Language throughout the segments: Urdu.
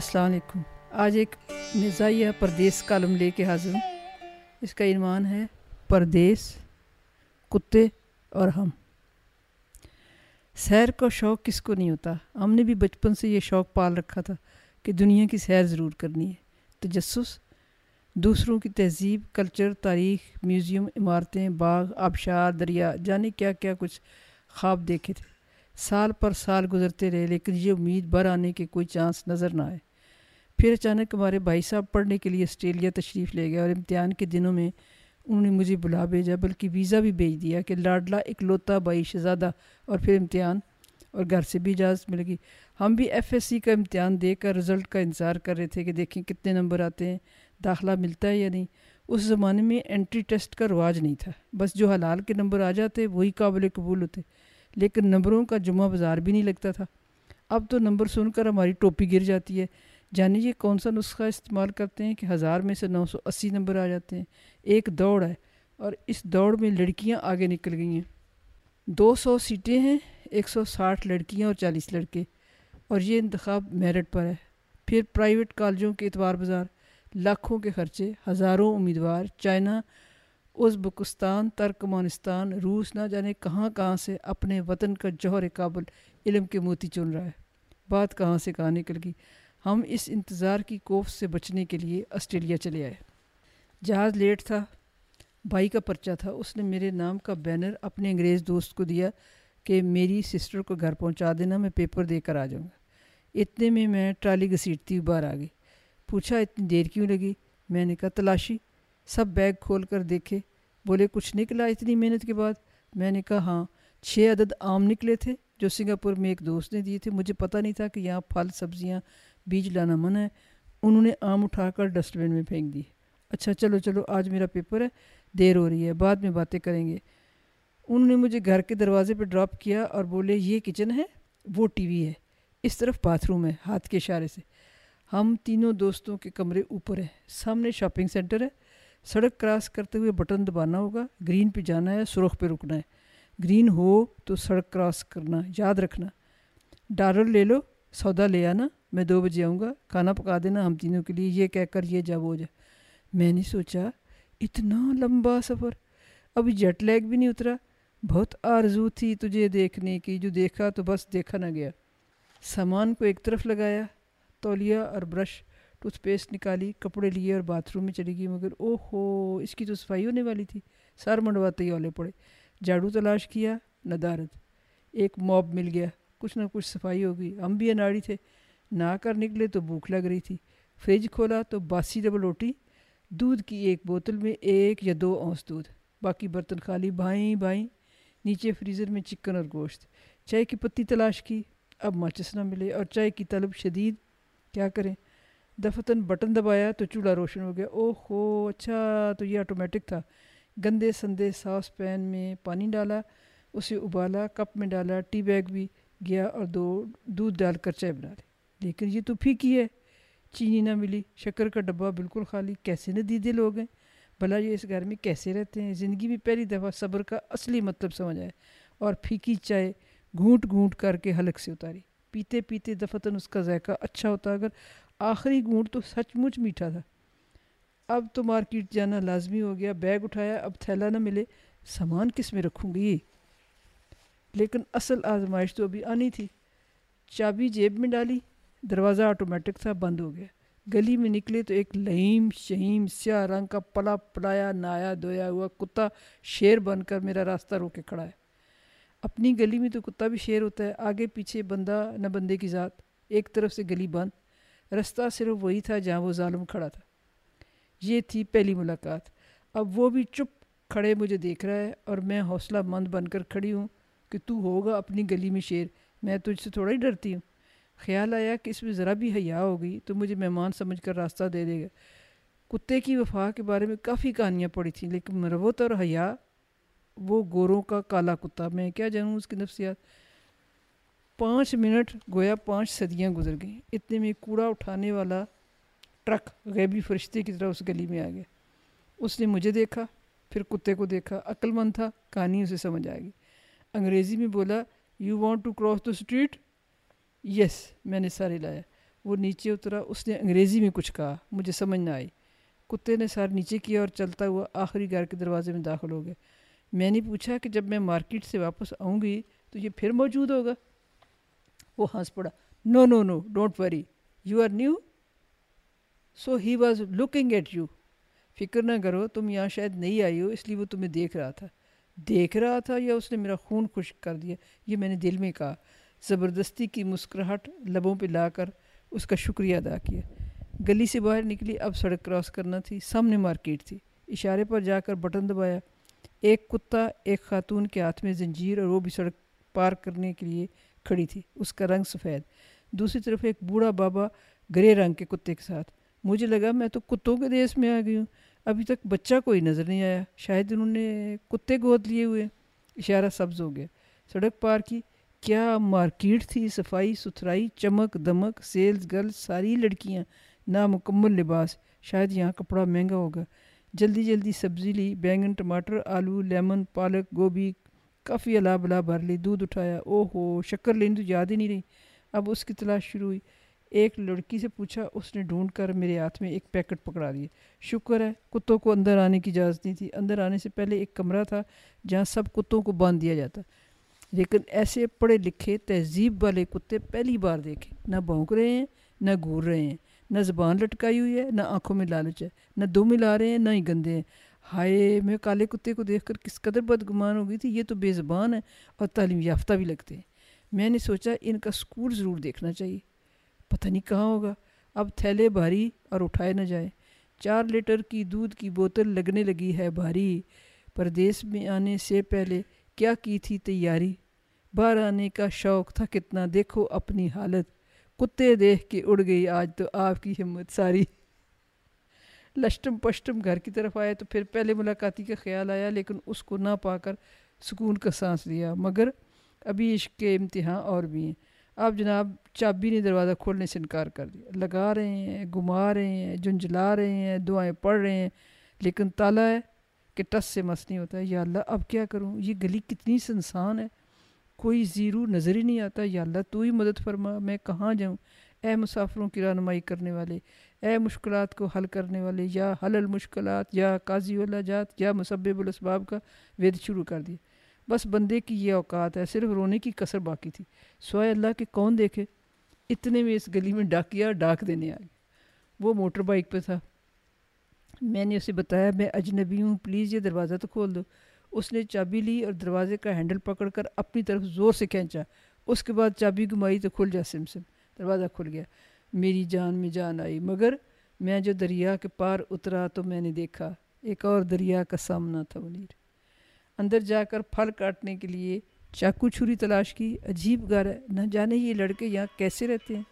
السلام علیکم۔ آج ایک مزاحیہ پردیس کالم لے کے حاضر ہوں۔ اس کا عنوان ہے پردیس، کتے اور ہم۔ سیر کا شوق کس کو نہیں ہوتا؟ ہم نے بھی بچپن سے یہ شوق پال رکھا تھا کہ دنیا کی سیر ضرور کرنی ہے۔ تجسس، دوسروں کی تہذیب، کلچر، تاریخ، میوزیم، عمارتیں، باغ، آبشار، دریا، جانے کیا کیا کچھ خواب دیکھے تھے۔ سال پر سال گزرتے رہے، لیکن یہ امید بر آنے کے کوئی چانس نظر نہ آئے۔ پھر اچانک ہمارے بھائی صاحب پڑھنے کے لیے آسٹریلیا تشریف لے گئے اور امتحان کے دنوں میں انہوں نے مجھے بلا بھیجا، بلکہ ویزا بھی بھیج دیا کہ لاڈلا اکلوتا بھائی شہزادہ اور پھر امتحان اور گھر سے بھی اجازت ملے گی۔ ہم بھی ایف ایس سی کا امتحان دے کر رزلٹ کا انتظار کر رہے تھے کہ دیکھیں کتنے نمبر آتے ہیں، داخلہ ملتا ہے یا نہیں۔ اس زمانے میں انٹری ٹیسٹ کا رواج نہیں تھا۔ بس جو حلال کے نمبر آ جاتے، وہی قابل قبول ہوتے۔ لیکن نمبروں کا جمعہ بازار بھی نہیں لگتا تھا۔ اب تو نمبر سن کر ہماری ٹوپی گر جاتی ہے۔ جانی جی یہ کون سا نسخہ استعمال کرتے ہیں کہ ہزار میں سے نو سو اسی نمبر آ جاتے ہیں؟ ایک دوڑ ہے اور اس دوڑ میں لڑکیاں آگے نکل گئی ہیں۔ دو سو سیٹیں ہیں، ایک سو ساٹھ لڑکیاں اور چالیس لڑکے۔ اور یہ انتخاب میرٹ پر ہے۔ پھر پرائیویٹ کالجوں کے اتوار بازار، لاکھوں کے خرچے، ہزاروں امیدوار، چائنا، ازبکستان، ترکمانستان، روس، نہ جانے کہاں کہاں سے اپنے وطن کا جوہر قابل علم کے موتی چن رہا ہے۔ بات کہاں سے کہاں نکل گئی؟ ہم اس انتظار کی کوف سے بچنے کے لیے آسٹریلیا چلے آئے۔ جہاز لیٹ تھا، بھائی کا پرچہ تھا، اس نے میرے نام کا بینر اپنے انگریز دوست کو دیا کہ میری سسٹر کو گھر پہنچا دینا، میں پیپر دے کر آ جاؤں گا۔ اتنے میں میں ٹرالی گھسیٹتی باہر آ گئی۔ پوچھا، اتنی دیر کیوں لگی؟ میں نے کہا، تلاشی۔ سب بیگ کھول کر دیکھے۔ بولے، کچھ نکلا اتنی محنت کے بعد؟ میں نے کہا ہاں۔ چھ عدد آم نکلے تھے جو سنگاپور میں ایک دوست نے دیے تھے۔ مجھے پتہ نہیں تھا کہ یہاں پھل، سبزیاں بیج لانا منع ہے۔ انہوں نے آم اٹھا کر ڈسٹ بن میں پھینک دی۔ اچھا چلو چلو، آج میرا پیپر ہے۔ دیر ہو رہی ہے، بعد میں باتیں کریں گے۔ انہوں نے مجھے گھر کے دروازے پہ ڈراپ کیا اور بولے، یہ کچن ہے، وہ ٹی وی ہے۔ اس طرف باتھ روم ہے، ہاتھ کے اشارے سے۔ ہم تینوں دوستوں کے کمرے اوپر ہیں۔ سامنے شاپنگ سینٹر ہے۔ سڑک کراس کرتے ہوئے بٹن دبانا ہوگا۔ گرین پہ جانا ہے، سرخ پہ رکنا ہے۔ گرین ہو تو سڑک کراس کرنا، یاد رکھنا۔ ڈالر لے لو۔ سودا لے آنا، میں دو بجے آؤں گا، کھانا پکا دینا، ہم تینوں کے لیے یہ کہہ کر یہ جا وہ جا میں نے سوچا، اتنا لمبا سفر، ابھی جٹ لیگ بھی نہیں اترا۔ بہت آرزو تھی تجھے دیکھنے کی، جو دیکھا تو بس دیکھا نہ گیا۔ سامان کو ایک طرف لگایا، تولیہ اور برش ٹوتھ پیسٹ نکالی، کپڑے لیے اور باتھ روم میں چلی گئی۔ مگر او ہو اس کی تو صفائی ہونے والی تھی۔ سر منڈواتے ہی اولے پڑے۔ جھاڑو تلاش کیا، ندارت۔ ایک موب مل گیا۔ کچھ نہ کچھ صفائی ہو گئی ہم بھی اناڑی تھے۔ نہ کر نکلے تو بھوک لگ رہی تھی۔ فریج کھولا تو باسی ڈبل روٹی دودھ کی ایک بوتل میں ایک یا دو اونس دودھ۔ باقی برتن خالی بھائیں بھائیں نیچے فریزر میں چکن اور گوشت۔ چائے کی پتی تلاش کی۔ اب ماچس نہ ملے اور چائے کی طلب شدید۔ کیا کریں؟ دفتن بٹن دبایا تو چولہا روشن ہو گیا۔ او ہو اچھا تو یہ آٹومیٹک تھا۔ گندے سندے ساس پین میں پانی ڈالا، اسے ابالا، کپ میں ڈالا، ٹی بیگ بھی۔ گیا اور دو دودھ ڈال کر چائے بنا لی۔ لیکن یہ تو پھیکی ہے۔ چینی نہ ملی۔ شکر کا ڈبہ بالکل خالی۔ کیسے نہ دیدے لوگ ہیں؟ بھلا یہ اس گھر میں کیسے رہتے ہیں؟ زندگی میں پہلی دفعہ صبر کا اصلی مطلب سمجھ آئے اور پھیکی چائے گھونٹ گھونٹ کر کے حلق سے اتاری۔ پیتے پیتے دفتن اس کا ذائقہ اچھا ہوتا، اگر آخری گھونٹ تو سچ مچ میٹھا تھا۔ اب تو مارکیٹ جانا لازمی ہو گیا۔ بیگ اٹھایا، اب تھیلا نہ ملے۔ سامان کس میں رکھوں گی؟ لیکن اصل آزمائش تو ابھی آنی تھی۔ چابی جیب میں ڈالی، دروازہ آٹومیٹک تھا، بند ہو گیا۔ گلی میں نکلے تو ایک لہیم شہیم سیاہ رنگ کا پلا پلایا، نایا دھویا ہوا کتا شیر بن کر میرا راستہ رو کے کھڑا ہے۔ اپنی گلی میں تو کتا بھی شیر ہوتا ہے، آگے پیچھے بندہ نہ بندے کی ذات، ایک طرف سے گلی بند۔ رستہ صرف وہی تھا جہاں وہ ظالم کھڑا تھا۔ یہ تھی پہلی ملاقات۔ اب وہ بھی چپ کھڑے مجھے دیکھ رہا ہے اور میں حوصلہ مند بن کر کھڑی ہوں۔ کہ تو ہوگا اپنی گلی میں شیر۔ میں تجھ سے تھوڑا ہی ڈرتی ہوں۔ خیال آیا کہ اس میں ذرا بھی حیا ہوگی تو مجھے مہمان سمجھ کر راستہ دے دے گا۔ کتے کی وفا کے بارے میں کافی کہانیاں پڑھی تھیں، لیکن مروت اور حیا، وہ گوروں کا کالا کتا۔ میں کیا جانوں اس کی نفسیات؟ پانچ منٹ گویا پانچ صدیاں گزر گئیں۔ اتنے میں کوڑا اٹھانے والا ٹرک غیبی فرشتے کی طرح اس گلی میں آ گیا۔ اس نے مجھے دیکھا، پھر کتے کو دیکھا۔ عقل مند تھا کہانی اسے سمجھ آ گئی۔ انگریزی میں بولا you want to cross the street yes میں نے سارے لایا وہ نیچے اترا۔ اس نے انگریزی میں کچھ کہا۔ مجھے سمجھ نہ آئی۔ کتے نے سار نیچے کیا اور چلتا ہوا آخری گھر کے دروازے میں داخل ہو گیا۔ میں نے پوچھا کہ جب میں مارکیٹ سے واپس آؤں گی تو یہ پھر موجود ہوگا؟ وہ ہنس پڑا۔ No no no don't worry you are new so he was looking at you فکر نہ کرو، تم یہاں شاید نہیں آئی ہو، اس لیے وہ تمہیں دیکھ رہا تھا۔ دیکھ رہا تھا یا اس نے میرا خون خشک کر دیا؟ یہ میں نے دل میں کہا۔ زبردستی کی مسکراہٹ لبوں پہ لا کر اس کا شکریہ ادا کیا۔ گلی سے باہر نکلی، اب سڑک کراس کرنا تھی۔ سامنے مارکیٹ تھی۔ اشارے پر جا کر بٹن دبایا۔ ایک کتا، ایک خاتون کے ہاتھ میں زنجیر اور وہ بھی سڑک پار کرنے کے لیے کھڑی تھی۔ اس کا رنگ سفید۔ دوسری طرف ایک بوڑھا بابا گرے رنگ کے کتے کے ساتھ۔ مجھے لگا، میں تو کتوں کے دیس میں آ گئی ہوں۔ ابھی تک بچہ کوئی نظر نہیں آیا۔ شاید انہوں نے کتے گود لیے ہوئے۔ اشارہ سبز ہو گیا۔ سڑک پار کی۔ کیا مارکیٹ تھی؟ صفائی، ستھرائی، چمک، دمک، سیلز گرل ساری لڑکیاں۔ نامکمل لباس۔ شاید یہاں کپڑا مہنگا ہوگا۔ جلدی جلدی سبزی لی۔ بینگن، ٹماٹر، آلو، لیمن، پالک، گوبھی۔ کافی الا بلا بھر لی۔ دودھ اٹھایا۔ او ہو شکر لینی تو یاد ہی نہیں رہی۔ اب اس کی تلاش شروع ہوئی۔ ایک لڑکی سے پوچھا، اس نے ڈھونڈ کر میرے ہاتھ میں ایک پیکٹ پکڑا دیے شکر ہے، کتوں کو اندر آنے کی اجازت نہیں تھی۔ اندر آنے سے پہلے ایک کمرہ تھا جہاں سب کتوں کو باندھ دیا جاتا۔ لیکن ایسے پڑھے لکھے، تہذیب والے کتے پہلی بار دیکھے۔ نہ بھونک رہے ہیں، نہ گور رہے ہیں۔ نہ زبان لٹکائی ہوئی ہے، نہ آنکھوں میں لالچ ہے۔ نہ دو ملا رہے ہیں، نہ ہی گندے ہیں۔ ہائے، میں کالے کتے کو دیکھ کر کس قدر بدگمان ہو گئی تھی۔ یہ تو بے زبان ہے اور تعلیم یافتہ بھی لگتے ہیں۔ میں نے سوچا، ان کا سکول ضرور دیکھنا چاہیے۔ پتہ نہیں کہاں ہوگا۔ اب تھیلے بھاری اور اٹھائے نہ جائے چار لیٹر کی دودھ کی بوتل لگنے لگی ہے بھاری۔ پردیس میں آنے سے پہلے کیا کی تھی تیاری؟ باہر آنے کا شوق تھا کتنا۔ دیکھو اپنی حالت۔ کتے دیکھ کے اڑ گئی۔ آج تو آپ کی ہمت ساری۔ لشٹم پشٹم گھر کی طرف آیا تو پھر پہلے ملاقاتی کا خیال آیا، لیکن اس کو نہ پا کر سکون کا سانس لیا۔ مگر ابھی عشق کے امتحان اور بھی ہیں۔ آپ جناب چابی نے دروازہ کھولنے سے انکار کر دیا۔ لگا رہے ہیں، گھما رہے ہیں جنجلا رہے ہیں، دعائیں پڑھ رہے ہیں، لیکن تالا ہے کہ ٹس سے مس نہیں ہوتا ہے۔ یا اللہ، اب کیا کروں؟ یہ گلی کتنی سنسان ہے۔ کوئی زیرو نظر ہی نہیں آتا۔ یا اللہ، تو ہی مدد فرما، میں کہاں جاؤں؟ اے مسافروں کی رہنمائی کرنے والے، اے مشکلات کو حل کرنے والے، یا حل المشکلات یا قاضی والا جات، یا مسبب الاسباب کا وید شروع کر دیا۔ بس بندے کی یہ اوقات ہے، صرف رونے کی کثر باقی تھی۔ سوائے اللہ کے کون دیکھے، اتنے میں اس گلی میں ڈاکیا ڈاک دینے آ گیا وہ موٹر بائک پہ تھا۔ میں نے اسے بتایا، میں اجنبی ہوں، پلیز یہ دروازہ تو کھول دو۔ اس نے چابی لی اور دروازے کا ہینڈل پکڑ کر اپنی طرف زور سے کھینچا۔ اس کے بعد چابی گمائی تو کھل جا سم سم دروازہ کھل گیا۔ میری جان میں جان آئی، مگر میں جو دریا کے پار اترا تو میں نے دیکھا۔ ایک اور دریا کا سامنا تھا منیر اندر جا کر پھل کاٹنے کے لیے چاقو چھری تلاش کی، عجیب گھر ہے۔ نہ جانے یہ لڑکے یہاں کیسے رہتے ہیں۔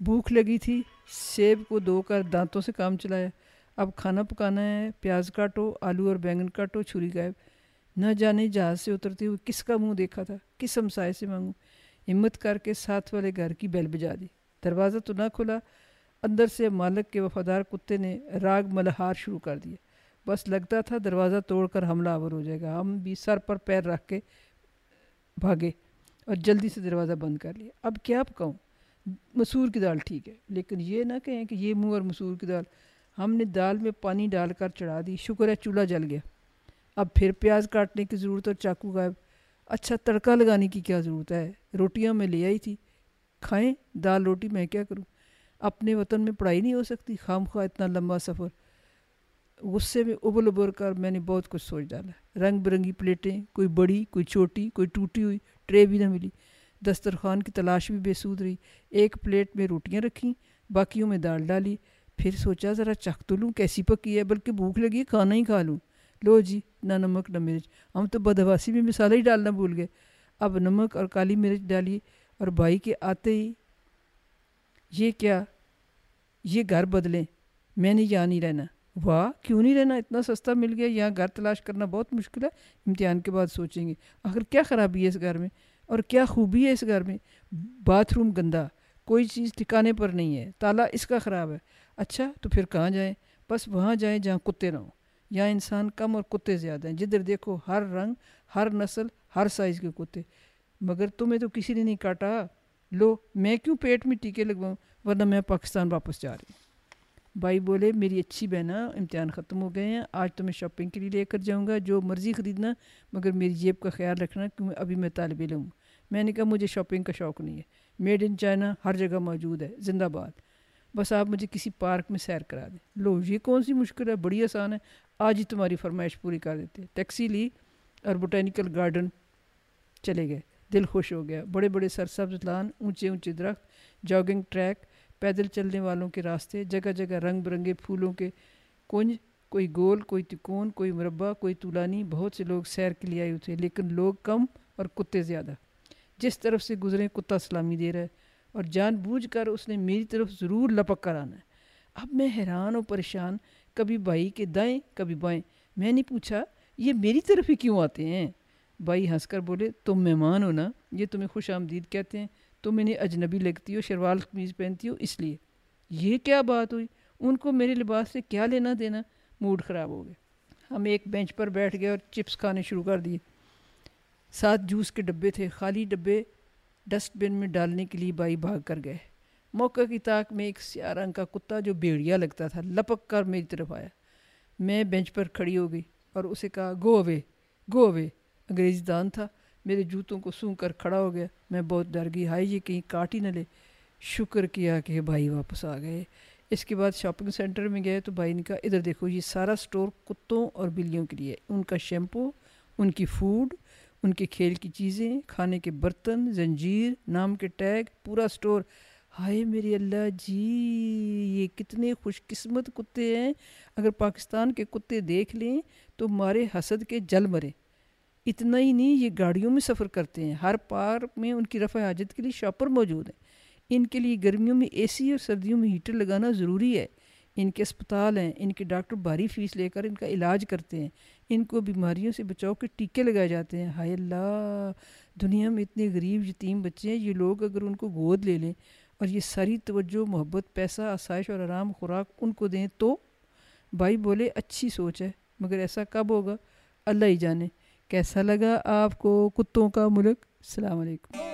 بھوک لگی تھی، سیب کو دو کر دانتوں سے کام چلایا۔ اب کھانا پکانا ہے، پیاز کاٹو، آلو اور بینگن کاٹو، چھری غائب۔ نہ جانے جہاز سے اترتے ہوئے کس کا منہ دیکھا تھا، کس ہمسائے سے مانگوں۔ ہمت کر کے ساتھ والے گھر کی بیل بجا دی۔ دروازہ تو نہ کھلا، اندر سے مالک کے وفادار کتے نے راگ ملہار شروع کر دیا۔ بس لگتا تھا دروازہ توڑ کر حملہ آور ہو جائے گا۔ ہم بھی سر پر پیر رکھ کے بھاگے اور جلدی سے دروازہ بند کر لیا۔ اب کیا پکاؤں مسور کی دال ٹھیک ہے، لیکن یہ نہ کہیں کہ یہ منہ اور مسور کی دال۔ ہم نے دال میں پانی ڈال کر چڑھا دی۔ شکر ہے چولہا جل گیا۔ اب پھر پیاز کاٹنے کی ضرورت اور چاقو غائب۔ اچھا تڑکا لگانے کی کیا ضرورت ہے؟ روٹیاں میں لے آئی تھی۔ کھائیں دال روٹی، میں کیا کروں؟ اپنے وطن میں پڑھائی نہیں ہو سکتی۔ خام خواہ اتنا لمبا سفر۔ غصے میں ابل ابر کر میں نے بہت کچھ سوچ ڈالا۔ رنگ برنگی پلیٹیں، کوئی بڑی، کوئی چھوٹی، کوئی ٹوٹی ہوئی، ٹرے بھی نہ ملی۔ دسترخوان کی تلاش بھی بے سود رہی۔ ایک پلیٹ میں روٹیاں رکھیں، باقیوں میں دال ڈالی۔ پھر سوچا ذرا چکھ تو لوں، کیسی پکی ہے، بلکہ بھوک لگی کھانا ہی کھا لوں۔ لو جی نہ نمک، نہ مرچ۔ ہم تو بدہواسی میں مسالہ ہی ڈالنا بھول گئے۔ اب نمک اور کالی مرچ ڈالی اور بھائی کے آتے ہی یہ کیا، یہ گھر بدلیں۔ میں نے یہاں نہیں رہنا۔ واہ کیوں نہیں رہنا اتنا سستا مل گیا؟ یہاں گھر تلاش کرنا بہت مشکل ہے۔ امتحان کے بعد سوچیں گے۔ آخر کیا خرابی ہے اس گھر میں؟ اور کیا خوبی ہے اس گھر میں؟ باتھ روم گندا، کوئی چیز ٹھکانے پر نہیں ہے۔ تالا اس کا خراب ہے۔ اچھا تو پھر کہاں جائیں؟ بس وہاں جائیں جہاں کتے نہ ہوں۔ یہاں انسان کم اور کتے زیادہ ہیں۔ جدھر دیکھو، ہر رنگ، ہر نسل، ہر سائز کے کتے۔ مگر تمہیں تو کسی نے نہیں کاٹا۔ لو، میں کیوں پیٹ میں ٹیکے لگواؤں؟ ورنہ میں پاکستان واپس جا رہی ہوں۔ بھائی بولے، میری اچھی بہنا امتحان ختم ہو گئے ہیں، آج تو میں شاپنگ کے لیے لے کر جاؤں گا، جو مرضی خریدنا، مگر میری جیب کا خیال رکھنا کہ میں ابھی میں طالب علم ہوں۔ میں نے کہا، مجھے شاپنگ کا شوق نہیں ہے۔ میڈ ان چائنا ہر جگہ موجود ہے، زندہ باد۔ بس آپ مجھے کسی پارک میں سیر کرا دیں۔ لو، یہ کون سی مشکل ہے؟ بڑی آسان ہے۔ آج ہی تمہاری فرمائش پوری کر دیتے۔ ٹیکسی لی اور بوٹینیکل گارڈن چلے گئے۔ دل خوش ہو گیا۔ بڑے بڑے سرسبز لان اونچے اونچے درخت جاگنگ ٹریک پیدل چلنے والوں کے راستے، جگہ جگہ رنگ برنگے پھولوں کے کنج، کوئی گول، کوئی تکون، کوئی مربع، کوئی طولانی، بہت سے لوگ سیر کے لیے آئے ہوئے تھے، لیکن لوگ کم اور کتے زیادہ۔ جس طرف سے گزرے، کتا سلامی دے رہا ہے اور جان بوجھ کر اس نے میری طرف ضرور لپک کر آنا ہے۔ اب میں حیران و پریشان، کبھی بھائی کے دائیں، کبھی بائیں۔ میں نے پوچھا، یہ میری طرف ہی کیوں آتے ہیں؟ بھائی ہنس کر بولے، تم مہمان ہو نا؟ یہ تمہیں خوش آمدید کہتے ہیں۔ تم انہیں اجنبی لگتی ہو شروال قمیض پہنتی ہو، اس لیے۔ یہ کیا بات ہوئی؟ ان کو میرے لباس سے کیا لینا دینا؟ موڈ خراب ہو گیا۔ ہم ایک بینچ پر بیٹھ گئے اور چپس کھانے شروع کر دیے۔ ساتھ جوس کے ڈبے تھے۔ خالی ڈبے ڈسٹ بن میں ڈالنے کے لیے بائی بھاگ کر گئے۔ موقع کی طاق میں ایک سیاہ رنگ کا کتا جو بیڑیا لگتا تھا لپک کر میری طرف آیا۔ میں بینچ پر کھڑی ہو گئی اور اسے کہا، گو اوے گو اوے۔ انگریزی دان تھا۔ میرے جوتوں کو سونگ کر کھڑا ہو گیا۔ میں بہت ڈر گئی۔ ہائی یہ کہیں کاٹ ہی نہ لے۔ شکر کیا کہ بھائی واپس آ گئے۔ اس کے بعد شاپنگ سینٹر میں گئے تو بھائی نے کہا، ادھر دیکھو، یہ سارا سٹور کتوں اور بلیوں کے لیے ان کا شیمپو، ان کی فوڈ، ان کے کھیل کی چیزیں، کھانے کے برتن، زنجیر، نام کے ٹیگ، پورا سٹور۔ ہائے میری اللہ جی یہ کتنے خوش قسمت کتے ہیں۔ اگر پاکستان کے کتے دیکھ لیں تو مارے حسد کے جل مرے۔ اتنا ہی نہیں، یہ گاڑیوں میں سفر کرتے ہیں۔ ہر پارک میں ان کی رفع حاجت کے لیے شاپر موجود ہیں۔ ان کے لیے گرمیوں میں اے سی اور سردیوں میں ہیٹر لگانا ضروری ہے۔ ان کے اسپتال ہیں۔ ان کے ڈاکٹر بھاری فیس لے کر ان کا علاج کرتے ہیں۔ ان کو بیماریوں سے بچاؤ کے ٹیکے لگائے جاتے ہیں۔ ہائے اللہ، دنیا میں اتنے غریب یتیم بچے ہیں۔ یہ لوگ اگر ان کو گود لے لیں اور یہ ساری توجہ، محبت، پیسہ، آسائش اور آرام، خوراک ان کو دیں تو بھائی بولے اچھی سوچ ہے۔ مگر ایسا کب ہوگا؟ اللہ ہی جانے۔ کیسا لگا آپ کو کتوں کا ملک؟ السلام علیکم۔